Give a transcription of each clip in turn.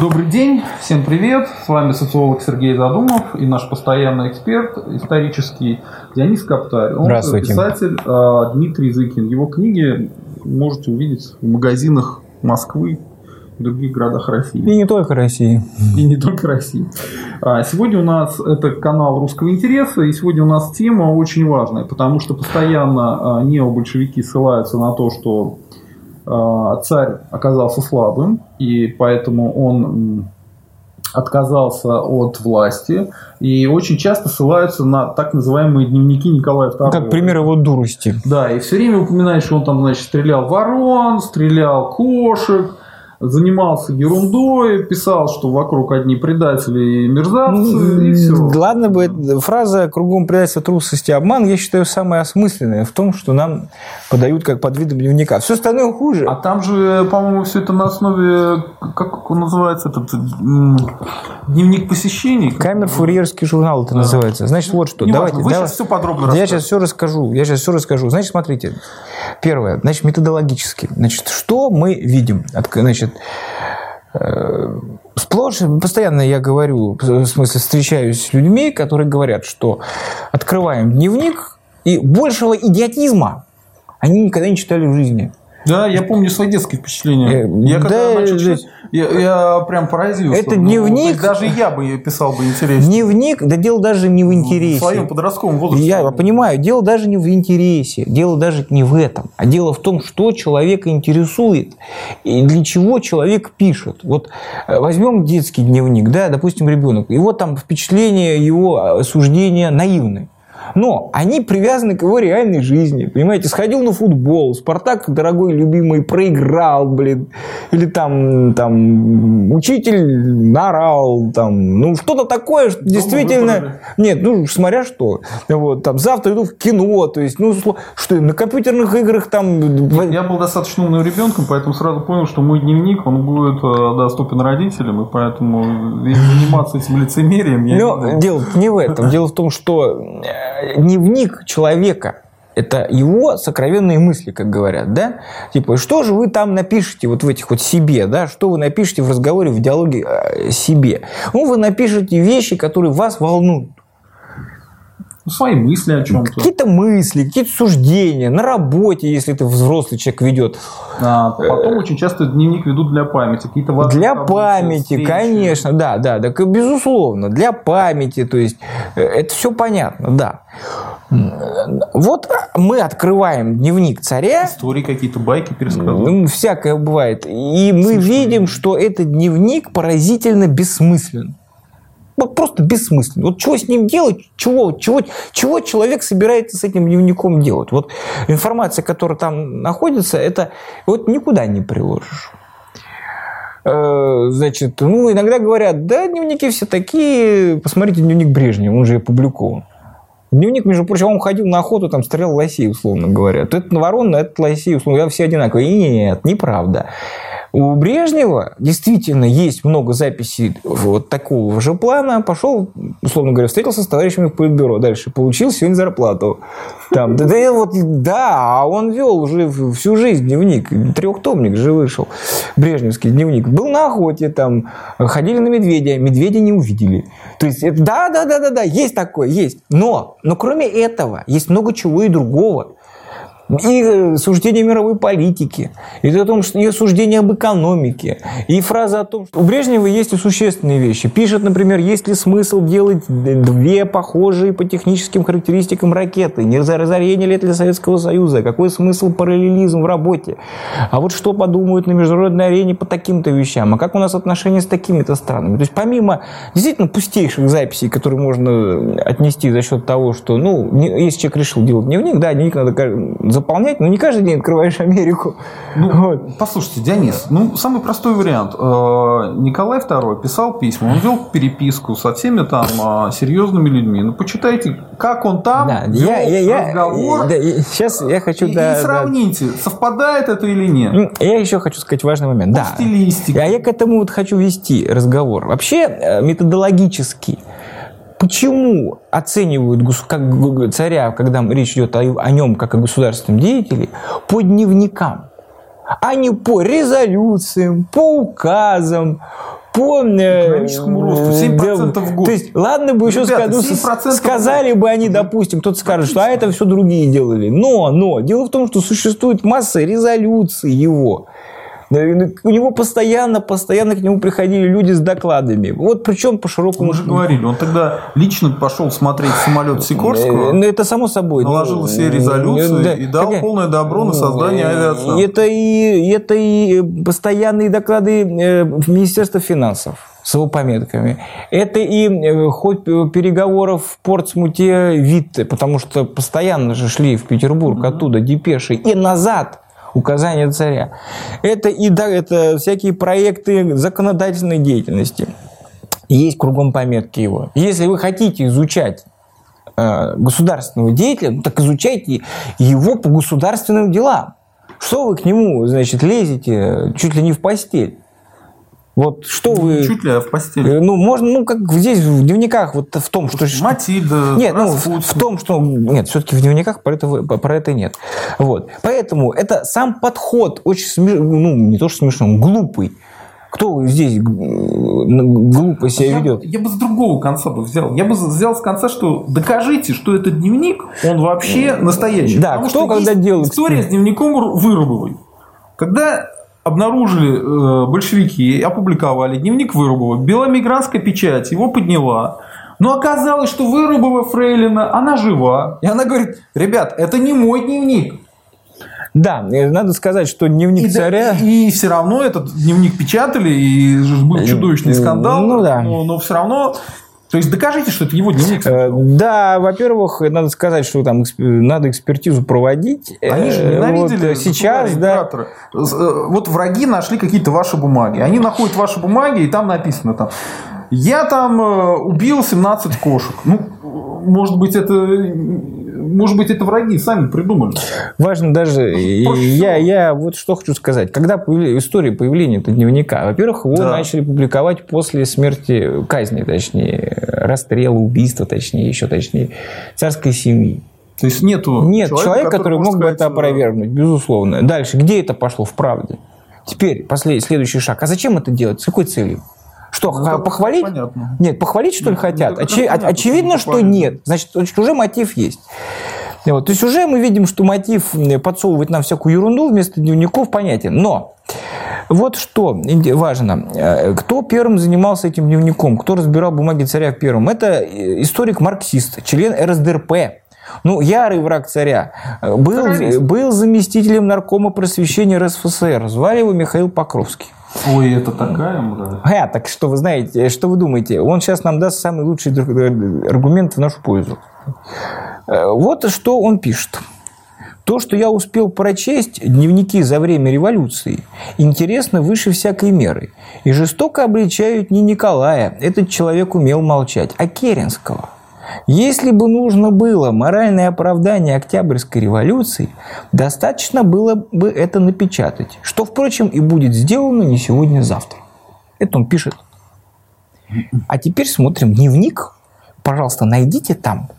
Добрый день, всем привет. С вами социолог Сергей Задумов и наш постоянный эксперт исторический Дионис Каптарь. Он Здравствуйте. писатель а, Дмитрий Зыкин. Его книги можете увидеть в магазинах Москвы и других городах России. И не только России. И не только России. А, Сегодня у нас это канал русского интереса, и сегодня у нас тема очень важная, потому что постоянно а, необольшевики ссылаются на то, что царь оказался слабым, и поэтому он отказался от власти, и очень часто ссылаются на так называемые дневники Николая II. Как пример его дурости. Да, и все время упоминает, что он там, значит, стрелял ворон, стрелял кошек, занимался ерундой, писал, что вокруг одни предатели и мерзавцы, и все. Ладно бы, эта фраза «кругом предательство, трусость и обман» я считаю самая осмысленная в том, что нам подают как под видом дневника. Все остальное хуже. А там же, по-моему, все это на основе, как он называется, этот м, дневник посещений. Камер фурьерский журнал это называется. Значит, вот что. Неважно, давайте, вы давай- сейчас все подробно Я сейчас все расскажу. Я сейчас все расскажу. Значит, смотрите. Первое. Значит, методологически. Значит, что мы видим? Значит, э, сплошь, постоянно я говорю, в смысле, встречаюсь с людьми, которые говорят, что открываем дневник, и большего идиотизма они никогда не читали в жизни. Да, я помню свои детские впечатления. Э, я когда да, начал да. читать, я, я прям поразился. Это Ну, дневник- есть даже я бы писал бы интереснее. Дневник, да дело даже не в интересе. В своем подростковом возрасте. Я понимаю, дело даже не в интересе, дело даже не в этом, а дело в том, что человека интересует и для чего человек пишет. Вот э, возьмем детский дневник, да, допустим, ребенок, его там впечатления, его э, суждения наивны. Но они привязаны к его реальной жизни. Понимаете, сходил на футбол, Спартак, дорогой, любимый, проиграл, блин. Или там, там учитель наорал, там, ну, что-то такое, что действительно... Нет, ну, смотря что. Вот, там, завтра иду в кино, то есть, ну, что, на компьютерных играх там... Я был достаточно умным ребенком, поэтому сразу понял, что мой дневник, он будет э, доступен родителям, и поэтому и заниматься этим лицемерием я не Но буду. дело не в этом. Дело в том, что э, дневник человека это его сокровенные мысли, как говорят, да? Типа, что же вы там напишете вот в этих вот себе, да? Что вы напишете в разговоре, в диалоге э, себе? Ну, вы напишете вещи, которые вас волнуют. Ну, свои мысли о чем-то. Какие-то мысли, какие-то суждения на работе, если ты взрослый человек ведет. А потом очень часто дневник ведут для памяти. Какие-то Для события, памяти, встречи. конечно, да, да, да, безусловно, для памяти, то есть э, это все понятно, да. Вот мы открываем дневник царя, Истории какие-то, байки пересказывают. всякое бывает, и мы видим, что этот дневник поразительно бессмыслен. Вот просто бессмысленно. Вот чего с ним делать, чего, чего, чего человек собирается с этим дневником делать? Вот информация, которая там находится, это вот никуда не приложишь. Э, Значит, ну, иногда говорят, да, дневники все такие, посмотрите дневник Брежнева, он же опубликован. Дневник, между прочим, он ходил на охоту, там стрелял лосей, условно говоря. То это на ворон, а это лосей, условно говоря, все одинаковые. И Нет, неправда. У Брежнева действительно есть много записей вот такого же плана. Пошел, условно говоря, встретился с товарищами в Политбюро. Дальше получил сегодня зарплату. Там, да, да, вот, да, а он вел уже всю жизнь дневник. Трехтомник же вышел. Брежневский дневник. Был на охоте, там, ходили на медведя. Медведя не увидели. То есть, это, да, да, да, да, да, есть такое, есть. Но, но кроме этого, есть много чего и другого. И э, суждение мировой политики, и о том, что и суждение об экономике, и фраза о том, что у Брежнева есть и существенные вещи. Пишет, например, есть ли смысл делать две похожие по техническим характеристикам ракеты, не разорение ли это для Советского Союза, какой смысл параллелизм в работе, а вот что подумают на международной арене по таким-то вещам, а как у нас отношения с такими-то странами. То есть помимо действительно пустейших записей, которые можно отнести за счет того, что, ну, если человек решил делать дневник, да, дневник надо заполнять, но не каждый день открываешь Америку. Ну, Вот. послушайте, Дионис, ну, самый простой вариант. Э, Николай II писал письма, он вел переписку со всеми там э, серьезными людьми. Ну, почитайте, как он там Да, вел я, я, я, разговор, да, и сейчас я хочу, и, да, и да. сравните, совпадает это или нет. Ну, Я еще хочу сказать важный момент. По Да. стилистике. А я к этому вот хочу вести разговор. Вообще, э, методологически, почему оценивают как царя, когда речь идет о, о нем как о государственном деятеле, по дневникам, а не по резолюциям, по указам, по... э, Экономическому росту 7% да, в год. То есть, ладно бы еще Ребята, сказать, 7% в сказали бы они, допустим, кто-то скажет, что а это все другие делали. Но, но, дело в том, что существует масса резолюций его. Э, У него постоянно, постоянно к нему приходили люди с докладами. Вот причем по широкому... Мы же говорили, он тогда лично пошел смотреть самолет Э, Сикорского, Ну, это само собой. наложил Ну, все э, резолюции да. и дал Какая- полное добро на создание Э, авиации. Это и, это и постоянные доклады э, в Министерство финансов с его пометками. Это и э, ход переговоров в Портсмуте Витте, потому что постоянно же шли в Петербург оттуда депеши и назад указания царя. Это и да, это всякие проекты законодательной деятельности. Есть кругом пометки его. Если вы хотите изучать э, государственного деятеля, ну, так изучайте его по государственным делам. Что вы к нему, значит, лезете чуть ли не в постель? Вот что вы... Чуть ли в постели. Э, Ну, можно, ну, как здесь в дневниках, вот в том, что... Матильда, Нет, ну, в, в том, что... Нет, все-таки в дневниках про это, про это нет. Вот. Поэтому это сам подход очень смешной, ну, не то, что смешной, глупый. Кто здесь глупо себя Я, ведет? я бы с другого конца бы взял. Я бы взял с конца, что докажите, что этот дневник, он вообще настоящий. Да, Потому кто что когда делал История с дневником Вырубовой. Когда обнаружили э, большевики и опубликовали дневник Вырубова, беломигрантская печать его подняла. Но оказалось, что Вырубова Фрейлина, она жива. И она говорит, ребят, это не мой дневник. Да, э, надо сказать, что дневник И, да- царя... и все равно этот дневник печатали, и был чудовищный скандал. Ну да. Но, все равно... То есть докажите, что это его дневник. Э, Да, во-первых, надо сказать, что там эксп- надо экспертизу проводить. Они же Э, ненавидели вот сейчас, государя, да, э, Вот враги нашли какие-то ваши бумаги. Они находят ваши бумаги, и там написано там. Я там э, убил 17 кошек. Ну, может быть, это, может быть, это враги сами придумали. важно даже, проще я, я вот что хочу сказать. Когда история появления этого дневника, во-первых, его Да. начали публиковать после смерти, казни, точнее, расстрела, убийства, точнее, еще точнее, царской семьи. То есть нету Нет человека, который, мог бы это э, опровергнуть, безусловно. Дальше, где это пошло в правде? Теперь послед- следующий шаг. А зачем это делать? С какой целью? Что, Ну, похвалить? понятно. Нет, похвалить, что ли, Ну, хотят? Очи- понятно, очевидно, что похвалить. нет. Значит, уже мотив есть. Вот. То есть уже мы видим, что мотив подсовывать нам всякую ерунду вместо дневников понятен. Но вот что важно. Э, Кто первым занимался этим дневником? Кто разбирал бумаги царя первым? Это э, историк-марксист, член РСДРП. Ну, ярый враг царя. Э, Был, был заместителем наркома просвещения РСФСР. Звали его Михаил Покровский. Ой, это такая мразь. А, так что вы знаете, что вы думаете? Он сейчас нам даст самый лучший друг- аргумент в нашу пользу. Э, Вот что он пишет. То, что я успел прочесть, дневники за время революции, интересно выше всякой меры. И жестоко обличают не Николая, этот человек умел молчать, а Керенского. Если бы нужно было моральное оправдание Октябрьской революции, достаточно было бы это напечатать, что, впрочем, и будет сделано не сегодня, а завтра. Это он пишет. А теперь смотрим дневник. Пожалуйста, найдите там,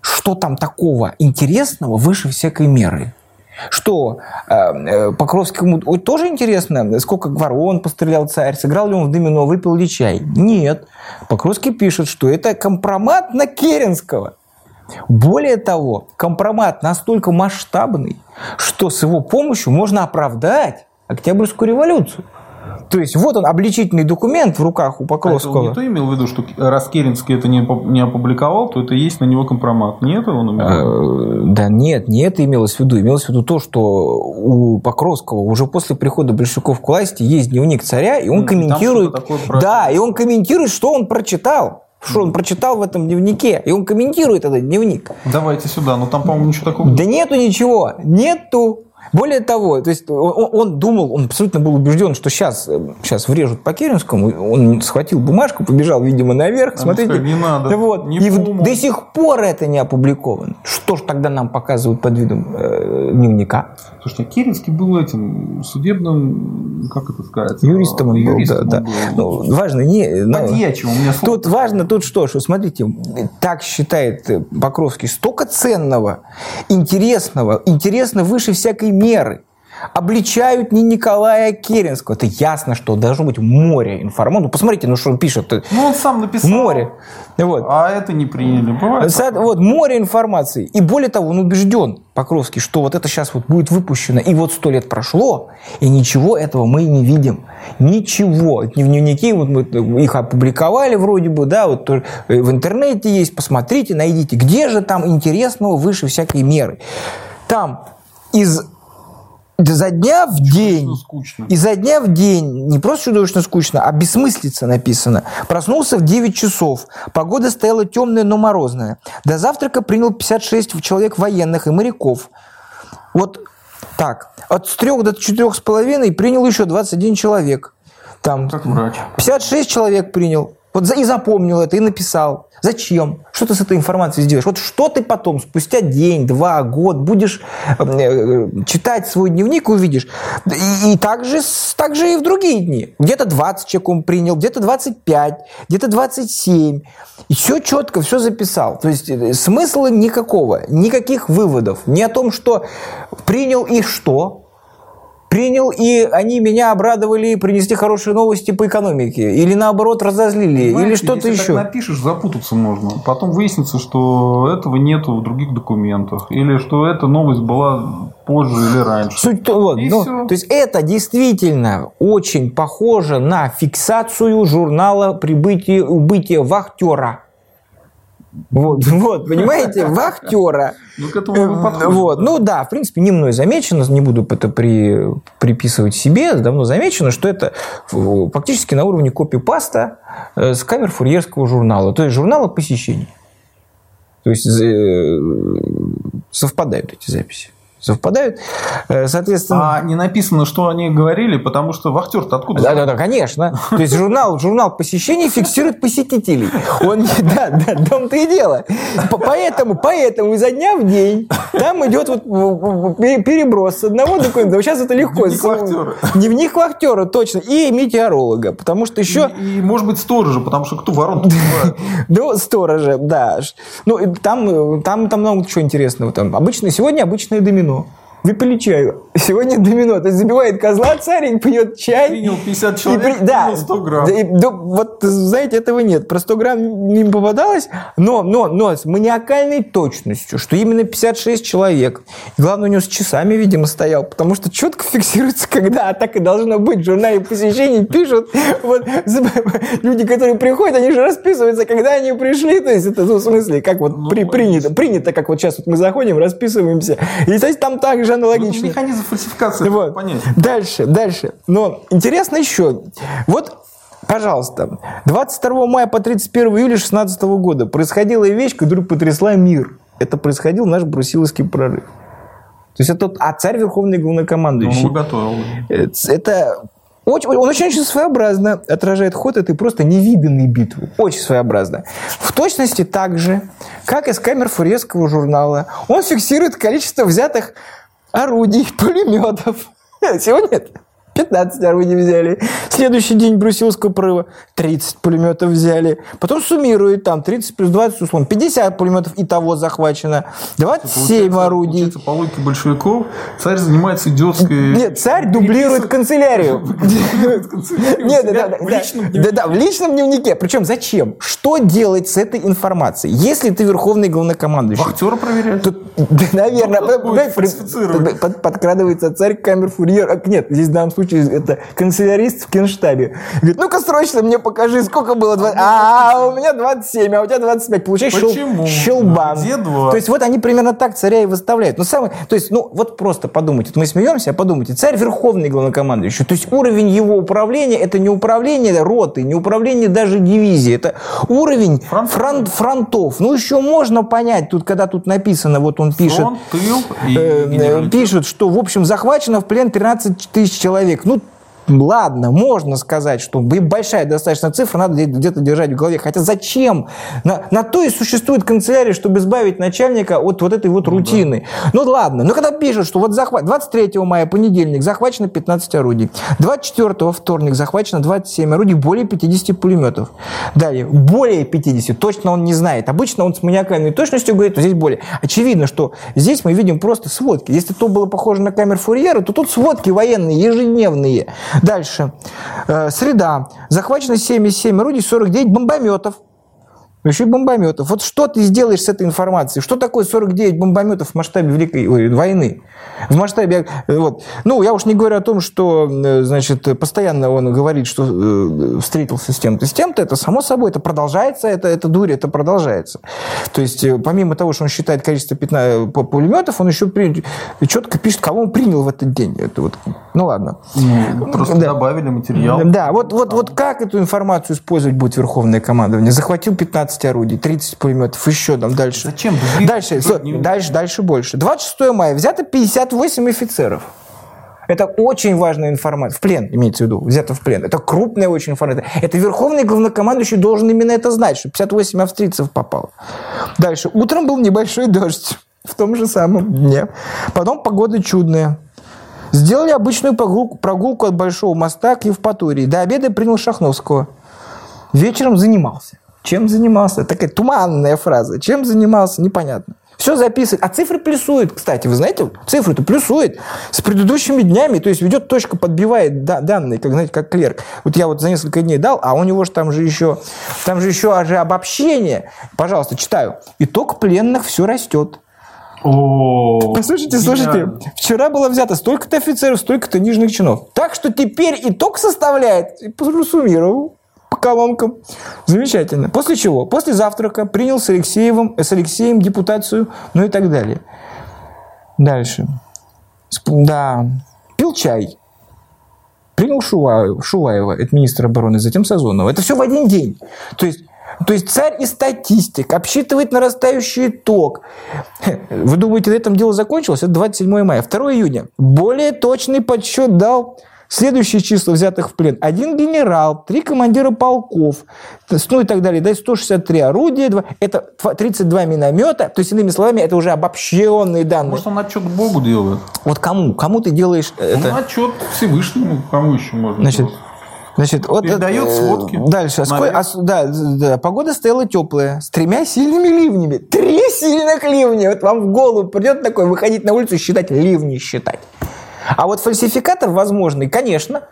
что там такого интересного выше всякой меры. Что э, э, Покровскому тоже интересно, сколько ворон пострелял царь, сыграл ли он в домино, выпил ли чай? Нет. Покровский пишет, что это компромат на Керенского. Более того, компромат настолько масштабный, что с его помощью можно оправдать Октябрьскую революцию. То есть вот он, обличительный документ в руках у А Покровского. не то имел в виду, что раз Керенский это не, опу- не опубликовал, то это есть на него компромат. Не это он имел? Э, Да нет, не это имелось в виду. Имелось в виду то, что у Покровского уже после прихода большевиков к власти есть дневник царя, и он Ну, и комментирует... про- Да, и он комментирует, что он прочитал. Что он прочитал в этом дневнике. И он комментирует этот дневник. Давайте сюда. Но там, по-моему, ничего такого Да нету ничего. Нету. Более того, то есть он, он думал, он абсолютно был убежден, что сейчас, сейчас врежут по Керенскому. Он схватил бумажку, побежал, видимо, наверх. А смотрите, не надо, Вот. не и помню. до сих пор это не опубликовано. Что ж тогда нам показывают под видом э, дневника? Слушайте, а Керенский был этим судебным, как это сказать? Юристом он был, Юристом да, он да. был. Ну, важно не... ну, Подьячим, у меня слово Тут важно тут что, что смотрите, так считает э, Покровский, столько ценного, интересного, интересно выше всякой меры. обличают не Николая Керенского. Это ясно, что должно быть море информации. Ну, посмотрите, ну что он пишет. Ну, он сам написал. Море. Вот. А это не приняли. Бывает. Сад- Вот, море информации. И более того, он убежден, Покровский, что вот это сейчас вот будет выпущено. И вот сто лет прошло, и ничего этого мы не видим. Ничего. Дневники, вот мы их опубликовали вроде бы, да, вот тоже в интернете есть, посмотрите, найдите. Где же там интересного выше всякой меры? Там из за дня в день, скучно. изо дня в день, не просто чудовищно скучно, а бессмыслица написано. Проснулся в 9 часов. Погода стояла темная, но морозная. До завтрака принял 56 человек военных и моряков. Вот так. От 3 до 4 с половиной принял еще 21 человек. Там Как врач. 56 человек принял. Вот и запомнил это, и написал. Зачем? Что ты с этой информацией сделаешь? Вот что ты потом, спустя день, два, год, будешь э, э, читать свой дневник и увидишь. И, и так, же, так же и в другие дни. Где-то 20 человек он принял, где-то 25, где-то 27. И все четко, все записал. То есть э, смысла никакого, никаких выводов. Ни о том, что принял и что, принял, и они меня обрадовали и принесли хорошие новости по экономике. Или наоборот разозлили, или Понимаете, что-то если еще. так напишешь, запутаться можно. Потом выяснится, что этого нету в других документах. Или что эта новость была позже или раньше. Суть то, вот, ну, то есть это действительно очень похоже на фиксацию журнала прибытия убытия вахтера. Вот, вот, понимаете, вахтера. Ну, к этому подходите. Вот. Ну да, в принципе, не мной замечено, не буду это при, приписывать себе, давно замечено, что это фактически на уровне копипаста э, с камер фурьерского журнала, то есть журнала посещений. То есть э, совпадают эти записи. Совпадают. Э, Соответственно... А не написано, что они говорили, потому что вахтер-то откуда? Да, да, да, конечно. То есть журнал, журнал посещений фиксирует посетителей. Он, да, да, в том-то и дело. Поэтому, поэтому изо дня в день там идет вот переброс с одного документа. Вот сейчас это легко. Дневник вахтера. Дневник вахтера, точно. И метеоролога. Потому что еще... И, и, может быть, сторожа, потому что кто ворон убивает? Ну, сторожа, да. Ну, там, э, там, там много чего интересного. Там обычно, сегодня обычное домино. bueno Выпили чаю. Сегодня домино. То есть забивает козла, царь пьет чай. Принял 50 И человек, при- да, принял 100 грамм. да, и, да, вот, знаете, этого нет. Про 100 грамм не попадалось, но, но, но с маниакальной точностью, что именно 56 человек. И главное, у него с часами, видимо, стоял, потому что четко фиксируется, когда, а так и должно быть. В журнале посещений пишут, вот, люди, которые приходят, они же расписываются, когда они пришли, то есть это, ну, в смысле, как вот Ну, при, принято, принято, как вот сейчас вот мы заходим, расписываемся. И, есть там также Ну, это аналогично. механизм фальсификации, Вот. понятно. Дальше, дальше. Но интересно еще. Вот, пожалуйста, 22 мая по 31 июля 2016 года происходила вещь, которая потрясла мир. Это происходил наш Брусиловский прорыв. То есть это тот, а царь верховный Он главнокомандующий. его готовил. Э, Это очень, он очень-очень своеобразно отражает ход этой просто невиданной битвы. Очень своеобразно. В точности так же, как из камер фурьерского журнала, он фиксирует количество взятых орудий, пулеметов. Сегодня это 15 орудий взяли. Следующий день Брусиловского прорыва 30 пулеметов взяли. Потом суммирует там 30 плюс 20, условно, 50 пулеметов и того захвачено. 27 Получается- орудий. Получается, по логике большевиков, царь занимается идиотской... Нет, царь дублирует канцелярию. Нет, да, да, в личном дневнике. Причем зачем? Что делать с этой информацией? Если ты верховный главнокомандующий, Вахтера проверяет. Наверное, Ну, подкрадывается царь камер фурьер. А, Нет, здесь в данном случае это канцелярист в Кенштабе. Говорит, ну-ка срочно мне покажи, сколько было. 20... А, у меня 27, а у тебя 25. Получаешь Почему? щелбан. Где? То есть вот они примерно так царя и выставляют. Но самый, то есть, ну вот просто подумайте, мы смеемся, а подумайте, царь верховный главнокомандующий. То есть уровень его управления это не управление роты, не управление даже дивизии, это уровень Фронт. фронт- фронтов. Ну еще можно понять, тут когда тут написано, вот он пишет. Фронт, тыл и Э, пишут, что, в общем, захвачено в плен 13 тысяч человек. Ну, ладно, можно сказать, что большая достаточно цифра, надо где-то держать в голове. Хотя зачем? На, на то и существует канцелярия, чтобы избавить начальника от вот этой вот ну, рутины. Да. Ну ладно, но когда пишут, что вот захват 23 мая, понедельник, захвачено 15 орудий, 24 вторник захвачено 27 орудий, более 50 пулеметов. Далее, более 50, точно он не знает. Обычно он с маниакальной точностью говорит, что здесь более. Очевидно, что здесь мы видим просто сводки. Если то было похоже на камер Фурьера, то тут сводки военные, ежедневные. Дальше. Э, среда. Захвачено 77 орудий, 49 бомбометов. Еще и бомбометов. Вот что ты сделаешь с этой информацией? Что такое 49 бомбометов в масштабе Великой ой, войны? В масштабе... Э, вот. Ну, я уж не говорю о том, что, э, значит, постоянно он говорит, что э, встретился с тем-то, с тем-то. Это само собой, это продолжается, это, это дурь, это продолжается. То есть, помимо того, что он считает количество 15 пулеметов, он еще при, четко пишет, кого он принял в этот день. Это вот, ну, ладно. Ну, просто да. добавили материал. Да, вот, вот, вот как эту информацию использовать будет Верховное командование? Захватил 15 15 орудий, 30 пулеметов, еще там дальше. Зачем? Дальше, дальше, дальше больше. 26 мая взято 58 офицеров. Это очень важная информация. В плен, имеется в виду, взято в плен. Это крупная очень информация. Это верховный главнокомандующий должен именно это знать, что 58 австрийцев попало. Дальше. Утром был небольшой дождь. В том же самом дне. Потом погода чудная. Сделали обычную прогулку, прогулку от Большого моста к Евпатории. До обеда принял Шахновского. Вечером занимался. Чем занимался? Такая туманная фраза. Чем занимался? Непонятно. Все записывает. А цифры плюсует, кстати. Вы знаете, цифры-то плюсует с предыдущими днями. То есть ведет точка, подбивает данные, как, знаете, как клерк. Вот я вот за несколько дней дал, а у него же там же еще, там же еще аж обобщение. Пожалуйста, читаю. Итог пленных все растет. О, Послушайте, слушайте, вчера было взято столько-то офицеров, столько-то нижних чинов. Так что теперь итог составляет, суммировал, по колонкам. Замечательно. После чего? После завтрака принял с Алексеевым, с Алексеем депутацию, ну и так далее. Дальше. Да. Пил чай. Принял Шуваева, Шуваева, это министр обороны, затем Сазонова. Это все в один день. То есть то есть царь и статистик обсчитывает нарастающий итог. Вы думаете, на этом дело закончилось? Это 27 мая. 2 июня. Более точный подсчет дал Следующие числа взятых в плен. Один генерал, три командира полков, ну и так далее. Да, 163 орудия, 2, это 32 миномета. То есть, иными словами, это уже обобщенные данные. Может, он отчет Богу делает? Вот кому? Кому ты делаешь ну, это? отчет Всевышнему. Кому еще можно Значит, делать? Значит, вот Передает это, сводки. Дальше. А, да, да, погода стояла теплая, с тремя сильными ливнями. Три сильных ливня. Вот вам в голову придет такое, выходить на улицу и считать ливни считать. А вот фальсификатор возможный, конечно,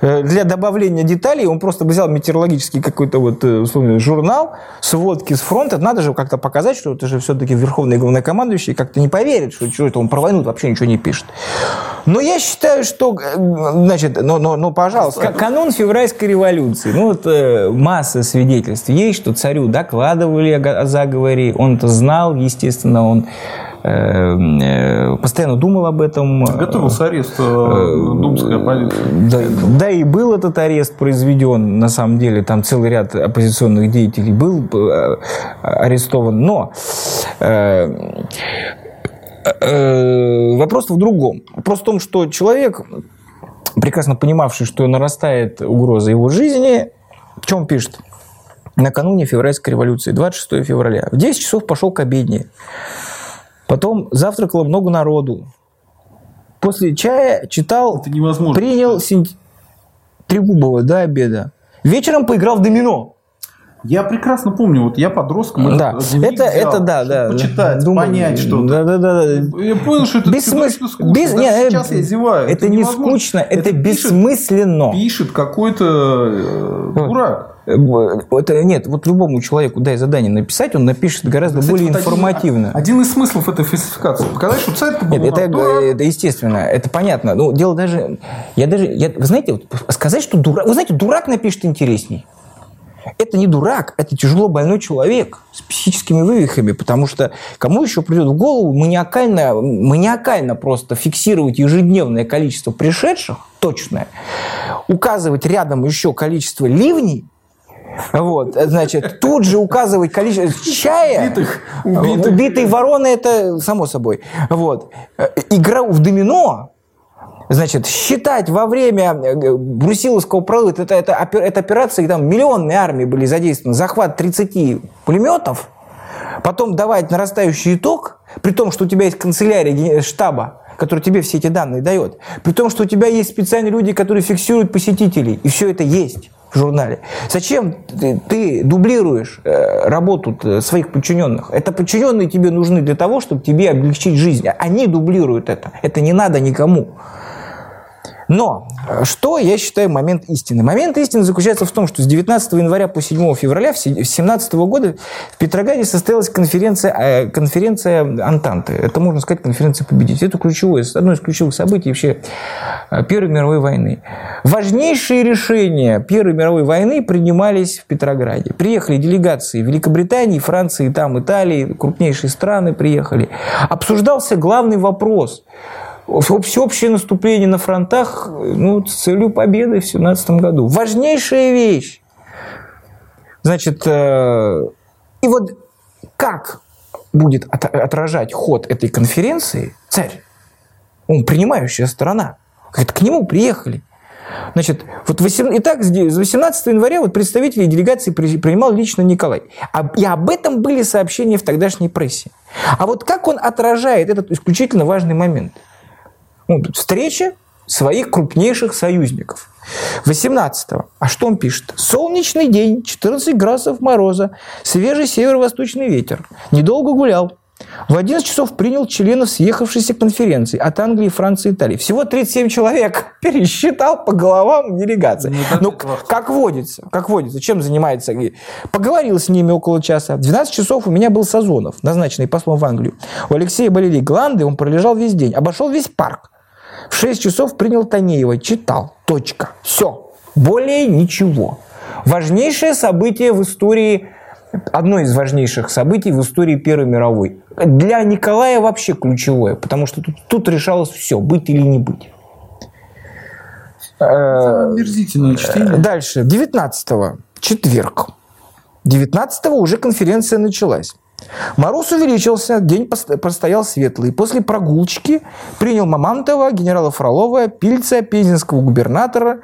э, для добавления деталей он просто взял метеорологический какой-то вот э, условно, журнал, сводки с фронта. Надо же как-то показать, что это же все-таки верховный главнокомандующий как-то не поверит, что, что это он про войну вообще ничего не пишет. Но я считаю, что, э, значит, ну, ну, ну пожалуйста, канун февральской революции. Ну, вот масса свидетельств есть, что царю докладывали о заговоре, он это знал, естественно, он э, постоянно думал об этом. Готовился арест э, думской оппозиции. Да, да, и был этот арест произведен, на самом деле, там целый ряд оппозиционных деятелей был э, арестован, но вопрос в другом. Вопрос в том, что человек, прекрасно понимавший, что нарастает угроза его жизни, в чем пишет? Накануне февральской революции, 26 февраля. В 10 часов пошел к обедне. Потом завтракало много народу. После чая читал, Это невозможно. принял синт... Трегубова до обеда. Вечером поиграл в домино. Я прекрасно помню, вот я подростком. Да, это, взял, это да, да. Почитать, Думаю, понять что-то. Да, да, да. Я понял, что это Бессмыс... скучно. Без... Даже Нет, сейчас я зеваю. Это, это не скучно, это, это бессмысленно. Пишет какой-то э, дурак. Это, нет, вот любому человеку дай задание написать, он напишет гораздо Кстати, более вот информативно. Один, один из смыслов этой фальсификации показать, что царь Нет, это, это естественно, это понятно. Ну, дело даже, я даже, я, вы знаете, вот сказать, что дурак, вы знаете, дурак напишет интересней. Это не дурак, это тяжело больной человек с психическими вывихами, потому что кому еще придет в голову маниакально, маниакально просто фиксировать ежедневное количество пришедших, точное, указывать рядом еще количество ливней, вот, значит, тут же указывать количество чая. Убитых. Убитых. Убитые вороны, это само собой. Вот. Игра в домино Значит, считать во время э, Брусиловского прорыва, это, это, это операции, там миллионные армии были задействованы, захват 30 пулеметов, потом давать нарастающий итог, при том, что у тебя есть канцелярия штаба, который тебе все эти данные дает, при том, что у тебя есть специальные люди, которые фиксируют посетителей, и все это есть в журнале. Зачем ты, ты дублируешь э, работу э, своих подчиненных? Это подчиненные тебе нужны для того, чтобы тебе облегчить жизнь. Они дублируют это. Это не надо никому. Но э, что я считаю момент истины? Момент истины заключается в том, что с 19 января по 7 февраля 2017 года в Петрограде состоялась конференция, э, конференция Антанты. Это, можно сказать, конференция победителей. Это ключевое, одно из ключевых событий вообще э, Первой мировой войны. Важнейшие решения Первой мировой войны принимались в Петрограде. Приехали делегации Великобритании, Франции, там Италии, крупнейшие страны приехали. Обсуждался главный вопрос – всеобщее наступление на фронтах ну, с целью победы в 17 году. Важнейшая вещь. Значит, э, и вот как будет отражать ход этой конференции царь, он принимающая сторона, это к нему приехали. Значит, вот 8, итак, с 18 января вот представители делегации принимал лично Николай. И об этом были сообщения в тогдашней прессе. А вот как он отражает этот исключительно важный момент – ну, встреча своих крупнейших союзников. 18-го. А что он пишет? Солнечный день, 14 градусов мороза, свежий северо-восточный ветер. Недолго гулял. В 11 часов принял членов съехавшейся конференции от Англии, Франции и Италии. Всего 37 человек пересчитал по головам делегации. Ну, как водится, как водится, чем занимается? Поговорил с ними около часа. В 12 часов у меня был Сазонов, назначенный послом в Англию. У Алексея болели гланды, он пролежал весь день, обошел весь парк. В 6 часов принял Танеева, читал. Точка. Все. Более ничего. Важнейшее событие в истории, одно из важнейших событий в истории Первой мировой. Для Николая вообще ключевое, потому что тут, тут решалось все, быть или не быть. Омерзительное чтение. Дальше. 19-го. Четверг. 19-го уже конференция началась. Мороз увеличился, день простоял светлый. После прогулочки принял Мамантова, генерала Фролова, Пильца, пензенского губернатора,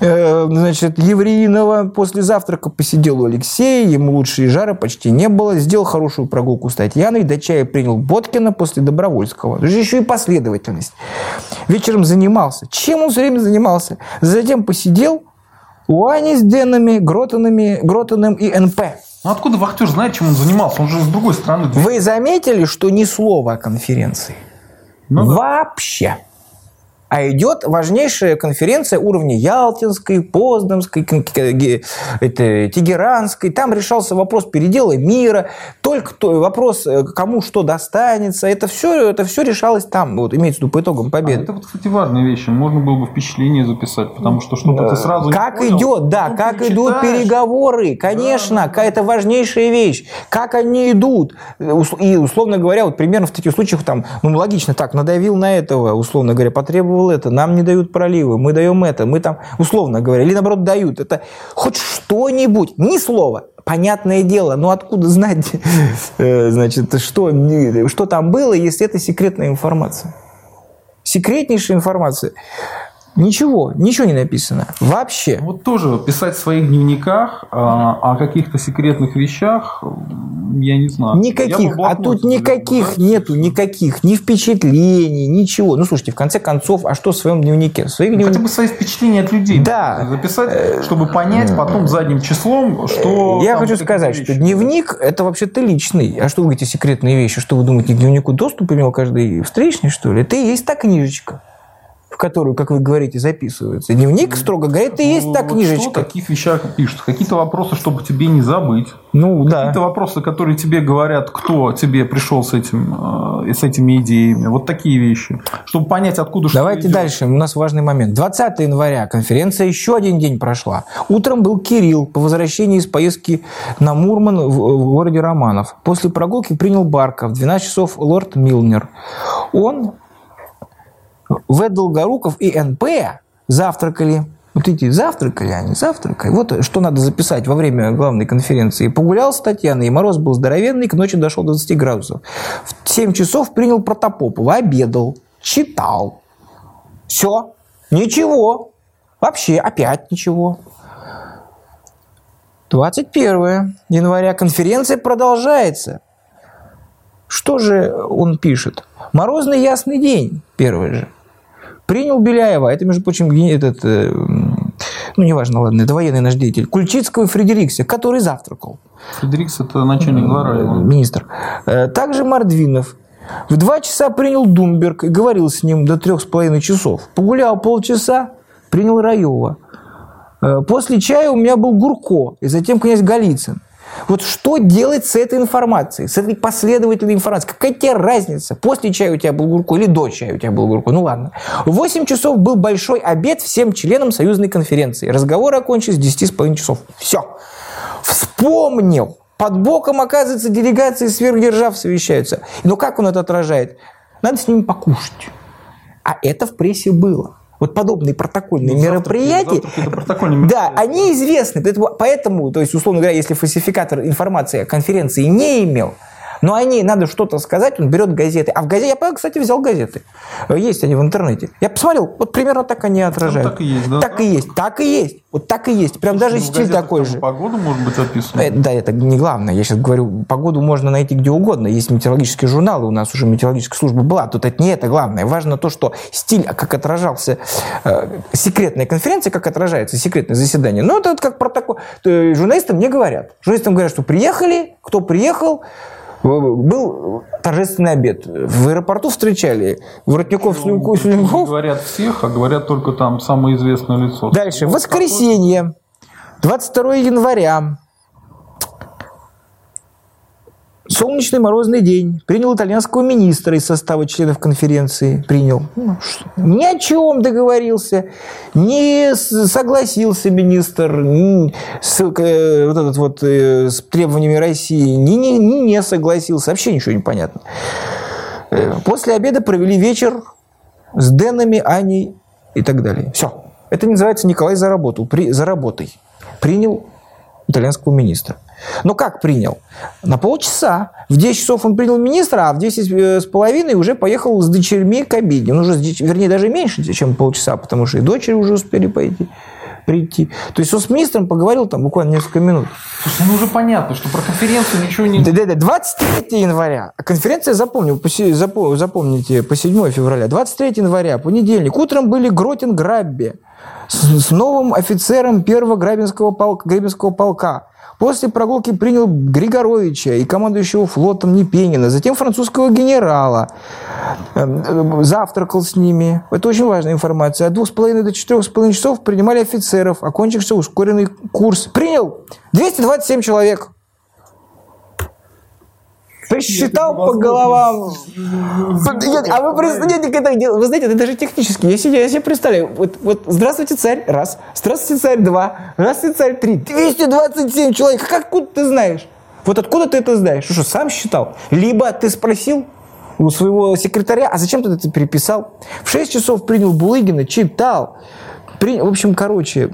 э, значит, Евреинова. После завтрака посидел у Алексея, ему лучше и жара почти не было. Сделал хорошую прогулку с Татьяной, до чая принял Боткина после Добровольского. Даже еще и последовательность. Вечером занимался. Чем он все время занимался? Затем посидел у Ани с Денами, Гротаном и НП. Ну откуда вахтер знает, чем он занимался? Он же с другой стороны. Вы заметили, что ни слова о конференции? Ну, Вообще а идет важнейшая конференция уровня Ялтинской, Поздамской, это, Тегеранской. Там решался вопрос передела мира, только то, вопрос, э, кому что достанется. Это все, это все решалось там, вот, имеется в виду по итогам победы. А это, вот, кстати, важная вещь. Можно было бы впечатление записать, потому что чтобы да. ты сразу Как понял, идет, да, как идут переговоры, конечно, да, да, это важнейшая вещь. Как они идут. И, условно говоря, вот примерно в таких случаях, там, ну, логично, так, надавил на этого, условно говоря, потребовал потребовал это, нам не дают проливы, мы даем это, мы там, условно говоря, или наоборот дают. Это хоть что-нибудь, ни слова. Понятное дело, но откуда знать, э, значит, что, что там было, если это секретная информация? Секретнейшая информация. Ничего, ничего не написано. Вообще. Вот тоже писать в своих дневниках а, о каких-то секретных вещах, я не знаю. Никаких. А тут никаких да? нету, никаких. Ни впечатлений, ничего. Ну, слушайте, в конце концов, а что в своем дневнике? В своих ну, дневник... Хотя бы свои впечатления от людей. Да. Записать, чтобы понять потом задним числом, что... Я хочу сказать, вещи. что дневник – это вообще-то личный. А что вы говорите секретные вещи? Что вы думаете, к дневнику доступ имел каждый встречный, что ли? Это и есть та книжечка в которую, как вы говорите, записывается дневник, строго говоря, это и есть та книжечка. Что в таких вещах пишут? Какие-то вопросы, чтобы тебе не забыть. Ну, да. Какие-то вопросы, которые тебе говорят, кто тебе пришел с, этим, э, с этими идеями. Вот такие вещи. Чтобы понять, откуда что Давайте идет. дальше. У нас важный момент. 20 января конференция еще один день прошла. Утром был Кирилл по возвращении из поездки на Мурман в, в городе Романов. После прогулки принял Барка. В 12 часов лорд Милнер. Он в. Долгоруков и НП завтракали. Вот эти завтракали они, завтракали. Вот что надо записать во время главной конференции. Погулял с Татьяной, и мороз был здоровенный, к ночи дошел до 20 градусов. В 7 часов принял Протопопова, обедал, читал. Все. Ничего. Вообще, опять ничего. 21 января. Конференция продолжается. Что же он пишет? Морозный ясный день, первый же. Принял Беляева, это, между прочим, этот, э, ну, неважно, ладно, это военный наш деятель, Кульчицкого и Фредерикса, который завтракал. Фредерикс – это начальник двора. Министр. Э, Также Мордвинов. В два часа принял Думберг и говорил с ним до трех с половиной часов. Погулял полчаса, принял Раева. Э, После чая у меня был Гурко, и затем князь Голицын. Вот что делать с этой информацией, с этой последовательной информацией? Какая тебе разница? После чая у тебя был Гурко или до чая у тебя был Гурко? Ну ладно. В 8 часов был большой обед всем членам союзной конференции. Разговоры окончились в 10 с половиной часов. Все. Вспомнил. Под боком, оказывается, делегации сверхдержав совещаются. Но как он это отражает? Надо с ними покушать. А это в прессе было. Вот подобные протокольные Ну, мероприятия, завтраки это протокольные да, мероприятия. они известны. Поэтому, поэтому, то есть, условно говоря, если фальсификатор информации о конференции не имел, но о ней надо что-то сказать, он берет газеты. А в газете, я, кстати, взял газеты. Есть они в интернете. Я посмотрел, вот примерно так они отражают. так и есть, да? Так и есть, так и есть. Вот так и есть. Прям даже Ну, стиль такой там же. Погода может быть описана. Э, Да, это не главное. Я сейчас говорю, погоду можно найти где угодно. Есть метеорологические журналы, у нас уже метеорологическая служба была. Тут это не это главное. Важно то, что стиль, а как отражался э, секретная конференция, как отражается секретное заседание. Ну, это вот как протокол. То, Журналистам не говорят. Журналистам говорят, что приехали, кто приехал, был торжественный обед. В аэропорту встречали Воротников, Слюнков. говорят всех, а говорят только там самое известное лицо. Дальше. Воскресенье. 22 января. Солнечный морозный день. Принял итальянского министра из состава членов конференции. Принял. Ну? Ни о чем договорился. Не согласился министр ни с, э, вот этот вот, э, с требованиями России. Ни, ни не согласился. Вообще ничего не понятно. Э, После обеда провели вечер с Дэнами, Аней и так далее. Все. Это называется Николай заработал. При, за работой. Принял итальянского министра. Но как принял? На полчаса. В 10 часов он принял министра, а в 10 с половиной уже поехал с дочерьми к обеде. Ну, уже, вернее, даже меньше, чем полчаса, потому что и дочери уже успели пойти, прийти. То есть он с министром поговорил там буквально несколько минут. Слушай, ну уже понятно, что про конференцию ничего не... Да-да-да, 23 января. А Конференция, запомнил, по се- запо- запомните, по 7 февраля. 23 января, понедельник. Утром были Гротин Грабби с, с новым офицером первого Грабинского полка, Гребенского полка. После прогулки принял Григоровича и командующего флотом Непенина, затем французского генерала. Эм, э, Завтракал с ними. Это очень важная информация. От двух с половиной до четырех с половиной часов принимали офицеров. Окончился ускоренный курс. Принял 227 человек. Посчитал по головам. Нет, А вы представляете, как это делать? Вы знаете, это даже технически. Я себе, я себе представляю. Вот, вот здравствуйте, царь, раз. Здравствуйте, царь, два. Здравствуйте, царь, три. 227 человек. Как откуда ты знаешь? Вот откуда ты это знаешь? Что, сам считал? Либо ты спросил у своего секретаря, а зачем ты это переписал? В 6 часов принял Булыгина, читал. При- в общем, короче,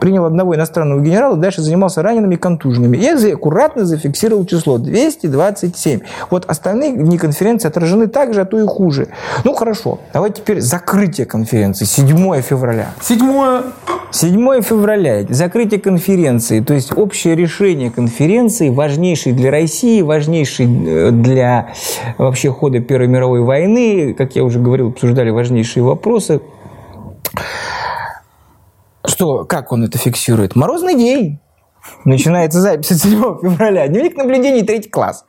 принял одного иностранного генерала, дальше занимался ранеными и контуженными. Я аккуратно зафиксировал число 227. Вот остальные дни конференции отражены так же, а то и хуже. Ну, хорошо. Давайте теперь закрытие конференции. 7 февраля. Седьмое. 7 февраля. Закрытие конференции. То есть общее решение конференции, важнейшей для России, важнейшей э, для вообще хода Первой мировой войны. Как я уже говорил, обсуждали важнейшие вопросы. Что, как он это фиксирует? Морозный день. Начинается запись от 7 февраля. Дневник наблюдений, третий класс.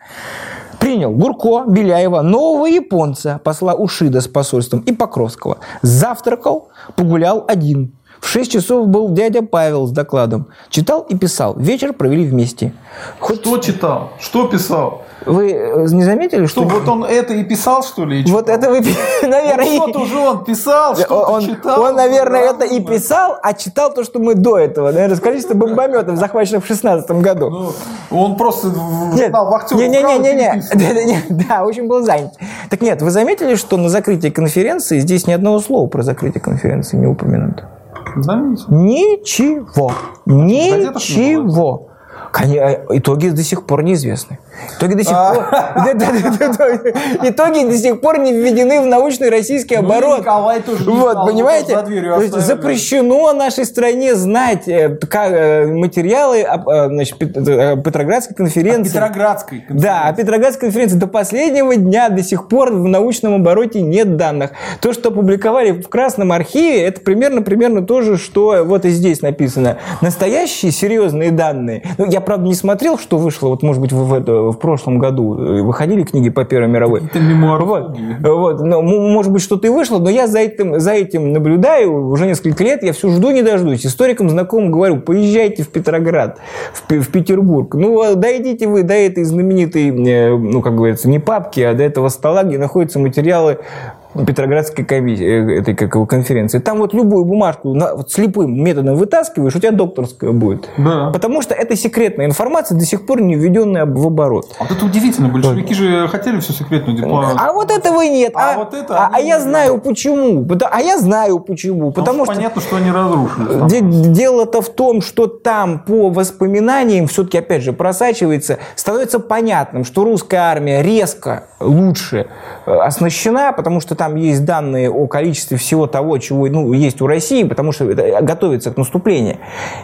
Принял Гурко, Беляева, нового японца, посла Ушида с посольством и Покровского. Завтракал, погулял один. В 6 часов был дядя Павел с докладом. Читал и писал. Вечер провели вместе. Хоть Что читал? Что писал? вы э, не заметили, что... Что, вот он это и писал, что ли? Вот это вы, наверное... Ну, что-то уже он писал, что-то Он, читал. он, наверное, это и писал, а читал то, что мы до этого. Наверное, с количеством бомбометов, захваченных в 16 году. Ну, он просто «Вахтер» не, не, украл не, и не, не. переписывал. Да, да, не. Да, очень был занят. Так нет, вы заметили, что на закрытии конференции здесь ни одного слова про закрытие конференции не упомянуто? Заметил. Ничего. не Ничего. Коне- Итоги до сих пор неизвестны. Итоги до сих пор... Итоги до сих пор не введены в научный российский Ну, оборот. Николай тоже не Вот, понимаете? запрещено нашей стране знать э, э, материалы э, значит, Петроградской конференции. Петроградской Да, о Петроградской конференции до последнего дня до сих пор в научном обороте нет данных. То, что опубликовали в Красном архиве, это примерно, примерно то же, что вот и здесь написано. Настоящие серьезные данные. Ну, я, правда, не смотрел, что вышло, вот, может быть, в, в в прошлом году э, выходили книги по Первой мировой. Это мемуары. Вот, вот, но, м- может быть, что-то и вышло, но я за этим, за этим наблюдаю уже несколько лет, я все жду, не дождусь. Историкам знакомым говорю, поезжайте в Петроград, в, в Петербург. Ну, а дойдите вы до этой знаменитой, э, ну, как говорится, не папки, а до этого стола, где находятся материалы Петроградской комиссии, э, этой как его, конференции. Там вот любую бумажку на- вот слепым методом вытаскиваешь, у тебя докторская будет. Да. Потому что это секретная информация, до сих пор не введенная в оборот. А вот это удивительно, большевики же хотели все секретную дипломатию. А вот этого и нет. А А, вот это а, а я знаю почему. А я знаю почему. Потому что понятно, что они разрушили. де- дело-то в том, что там по воспоминаниям все-таки, опять же, просачивается, становится понятным, что русская армия резко лучше э, оснащена, потому что там есть данные о количестве всего того, чего ну, есть у России, потому что это готовится к наступлению.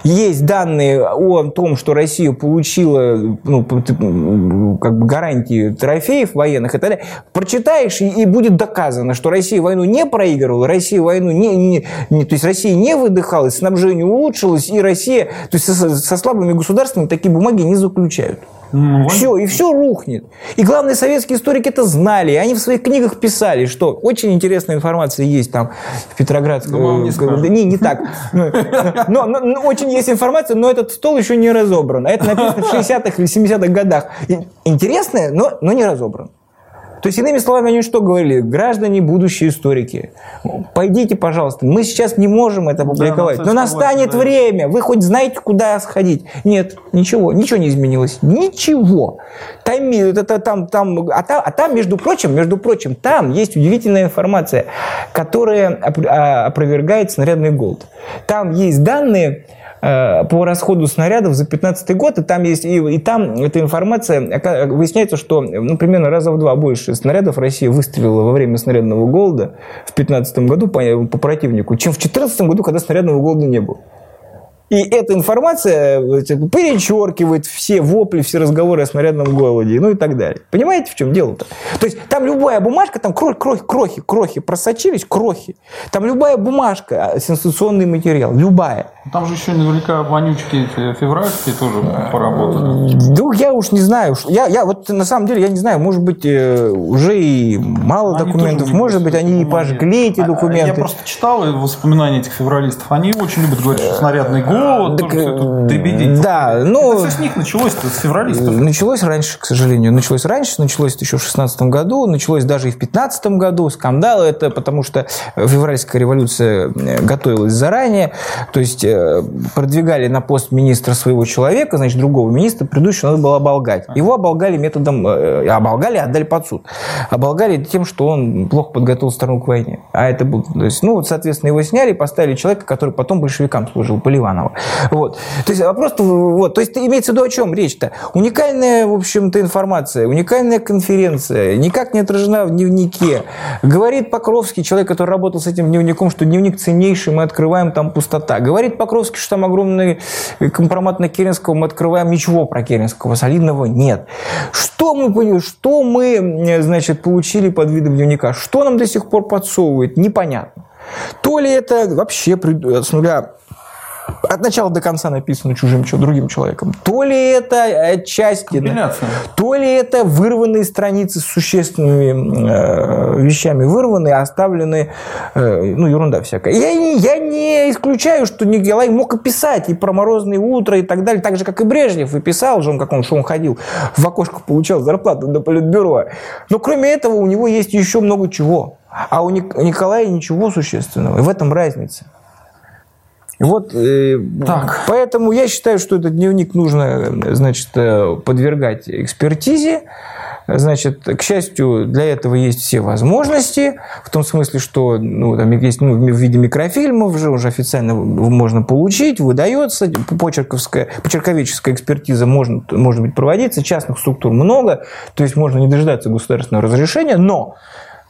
Есть данные о том, что Россия получила ну, как бы гарантии трофеев военных и так далее. Прочитаешь, и будет доказано, что Россия войну не проигрывала, Россия войну не, не- не- то есть Россия не выдыхалась, снабжение улучшилось, и Россия, то есть со, со слабыми государствами такие бумаги не заключают. Ну, Все, и все рухнет. И главные советские историки это знали. и Они в своих книгах писали, что очень интересная информация есть там в Петроградской. Ну, не э, да не, не так. Но, но- но очень есть информация, но этот стол еще не разобран. А это написано в 60-х или 70-х годах. Интересное, но, но не разобран. То есть, иными словами, они что говорили? Граждане, будущие историки, пойдите, пожалуйста. Мы сейчас не можем это публиковать. на но настанет да. время. Вы хоть знаете, куда сходить? Нет, ничего, ничего не изменилось. Ничего. Там, это, там, там, а, там, а там, между прочим, между прочим, там есть удивительная информация, которая а, опровергает снарядный голод. Там есть данные э, по расходу снарядов за 15 год, и там есть и, и там эта информация выясняется, что ну, примерно раза в два больше снарядов Россия выстрелила во время снарядного голода в 15 году по, по противнику, чем в 14 году, когда снарядного голода не было. И эта информация э, перечеркивает все вопли, все разговоры о снарядном голоде, ну и так далее. Понимаете, в чем дело-то? То есть там любая бумажка, там крохи, крохи, крохи, крохи просочились, крохи. Там любая бумажка, а, сенсационный материал, любая. Там же еще наверняка вонючки эти февральские тоже поработали. Ну, я уж не знаю. Я, я вот на самом деле, я не знаю, может быть, э, уже и мало Они документов, может быть, они и пожгли эти А, документы. Я просто читал воспоминания этих февралистов. Они очень любят говорить, что снарядный голод, Так, тоже всё э, это дребедень. Да, ну... Это все с них началось-то, с февралистов. Началось раньше, к сожалению. Началось раньше, началось еще в 16 году, началось даже и в 15 году. Скандалы это потому, что февральская революция э, готовилась заранее. То есть э, продвигали на пост министра своего человека, значит, другого министра, предыдущего надо было оболгать. Его оболгали методом... э, Оболгали, отдали под суд. Оболгали тем, что он плохо подготовил страну к войне. А это был... То есть, ну, вот, соответственно, его сняли и поставили человека, который потом большевикам служил, Поливанова. Вот. То есть вопрос, вот, то есть имеется в виду о чем речь-то? Уникальная, в общем-то, информация, уникальная конференция, никак не отражена в дневнике. Говорит Покровский, человек, который работал с этим дневником, что дневник ценнейший, мы открываем, там пустота. Говорит Покровский, что там огромный компромат на Керенского, мы открываем, ничего про Керенского солидного нет. Что мы, что мы, значит, получили под видом дневника? Что нам до сих пор подсовывает? Непонятно. То ли это вообще при- с нуля от начала до конца написано чужим, другим человеком. То ли это отчасти, Компиляция. то ли это вырванные страницы с существенными э, вещами, вырванные, оставлены, э, ну, ерунда всякая. Я, не- я не исключаю, что Николай мог и писать и про морозные утра и так далее, так же, как и Брежнев, и писал же он, как он, что он ходил в окошко, получал зарплату до политбюро. Но кроме этого у него есть еще много чего. А у Ник- Николая ничего существенного. И в этом разница. Вот, э, Так. поэтому я считаю, что этот дневник нужно, э, значит, э, подвергать экспертизе, Значит, к счастью, для этого есть все возможности, в том смысле, что ну, там есть ну, в виде микрофильмов же уже официально можно получить, выдается, почерковская, почерковеческая экспертиза может, может быть проводиться, частных структур много, то есть можно не дожидаться государственного разрешения, но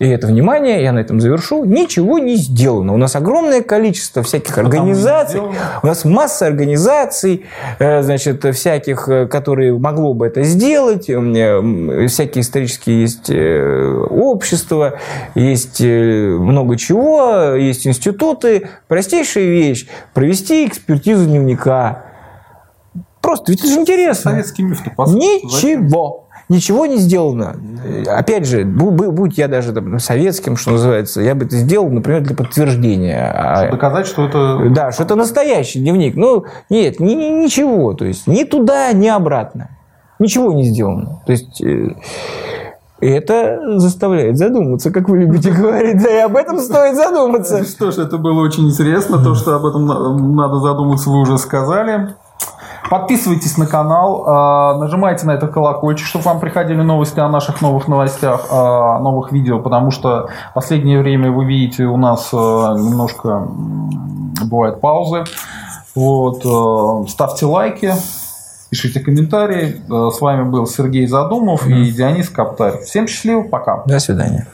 и это, внимание, я на этом завершу, ничего не сделано. У нас огромное количество всяких организаций, у нас масса организаций, э, значит, всяких, э, которые могло бы это сделать, всякие исторические есть э, общества, есть много чего, есть институты. Простейшая вещь – провести экспертизу дневника. Просто, ведь это же интересно. Советский миф Ничего ничего не сделано. Опять же, будь я даже там, советским, что называется, я бы это сделал, например, для подтверждения. А доказать, что это... Да, что это настоящий дневник. Ну, нет, ни, ни, ничего. То есть, ни туда, ни обратно. Ничего не сделано. То есть... Э, это заставляет задуматься, как вы любите говорить. Да и об этом стоит задуматься. Что ж, это было очень интересно. То, что об этом надо задуматься, вы уже сказали. Подписывайтесь на канал, а, нажимайте на этот колокольчик, чтобы вам приходили новости о наших новых новостях, о новых видео, потому что в последнее время вы видите у нас а, немножко бывают паузы. Вот, а, ставьте лайки, пишите комментарии. С вами был Сергей Задумов и Дионис Каптарь. Всем счастливо, пока. До свидания.